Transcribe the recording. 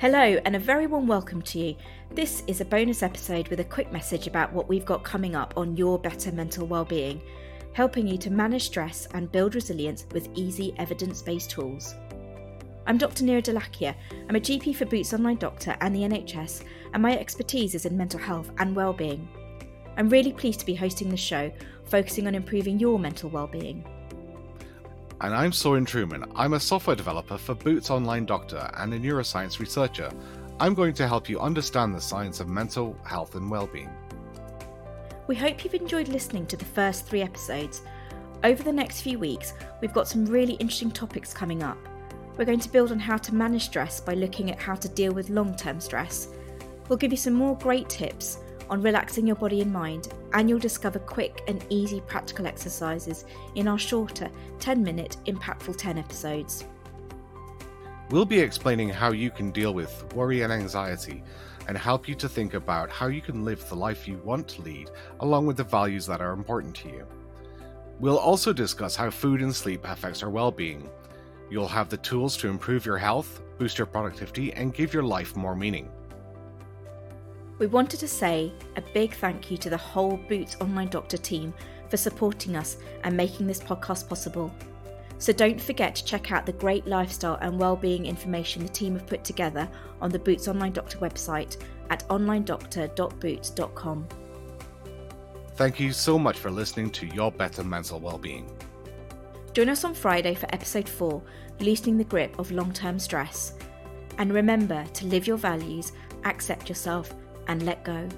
Hello, and a very warm welcome to you. This is a bonus episode with a quick message about what we've got coming up on your better mental well-being, helping you to manage stress and build resilience with easy evidence-based tools. I'm Dr. Neera Dholakia. I'm a GP for Boots Online Doctor and the NHS, and my expertise is in mental health and well-being. I'm really pleased to be hosting the show, focusing on improving your mental well-being and I'm Soen Trueman. I'm a software developer for Boots Online Doctor and a neuroscience researcher. I'm going to help you understand the science of mental health and well-being. We hope you've enjoyed listening to the first three episodes. Over the next few weeks, we've got some really interesting topics coming up. We're going to build on how to manage stress by looking at how to deal with long term stress. We'll give you some more great tips on relaxing your body and mind, and you'll discover quick and easy practical exercises in our shorter 10 minute Impactful 10 episodes. We'll be explaining how you can deal with worry and anxiety and help you to think about how you can live the life you want to lead along with the values that are important to you. We'll also discuss how food and sleep affects our well-being. You'll have the tools to improve your health, boost your productivity, and give your life more meaning. We wanted to say a big thank you to the whole Boots Online Doctor team for supporting us and making this podcast possible. So don't forget to check out the great lifestyle and well-being information the team have put together on the Boots Online Doctor website at onlinedoctor.boots.com. Thank you so much for listening to Your Better Mental Wellbeing. Join us on Friday for episode 4, Loosening the Grip of Long Term Stress. And remember to live your values, accept yourself, and let go.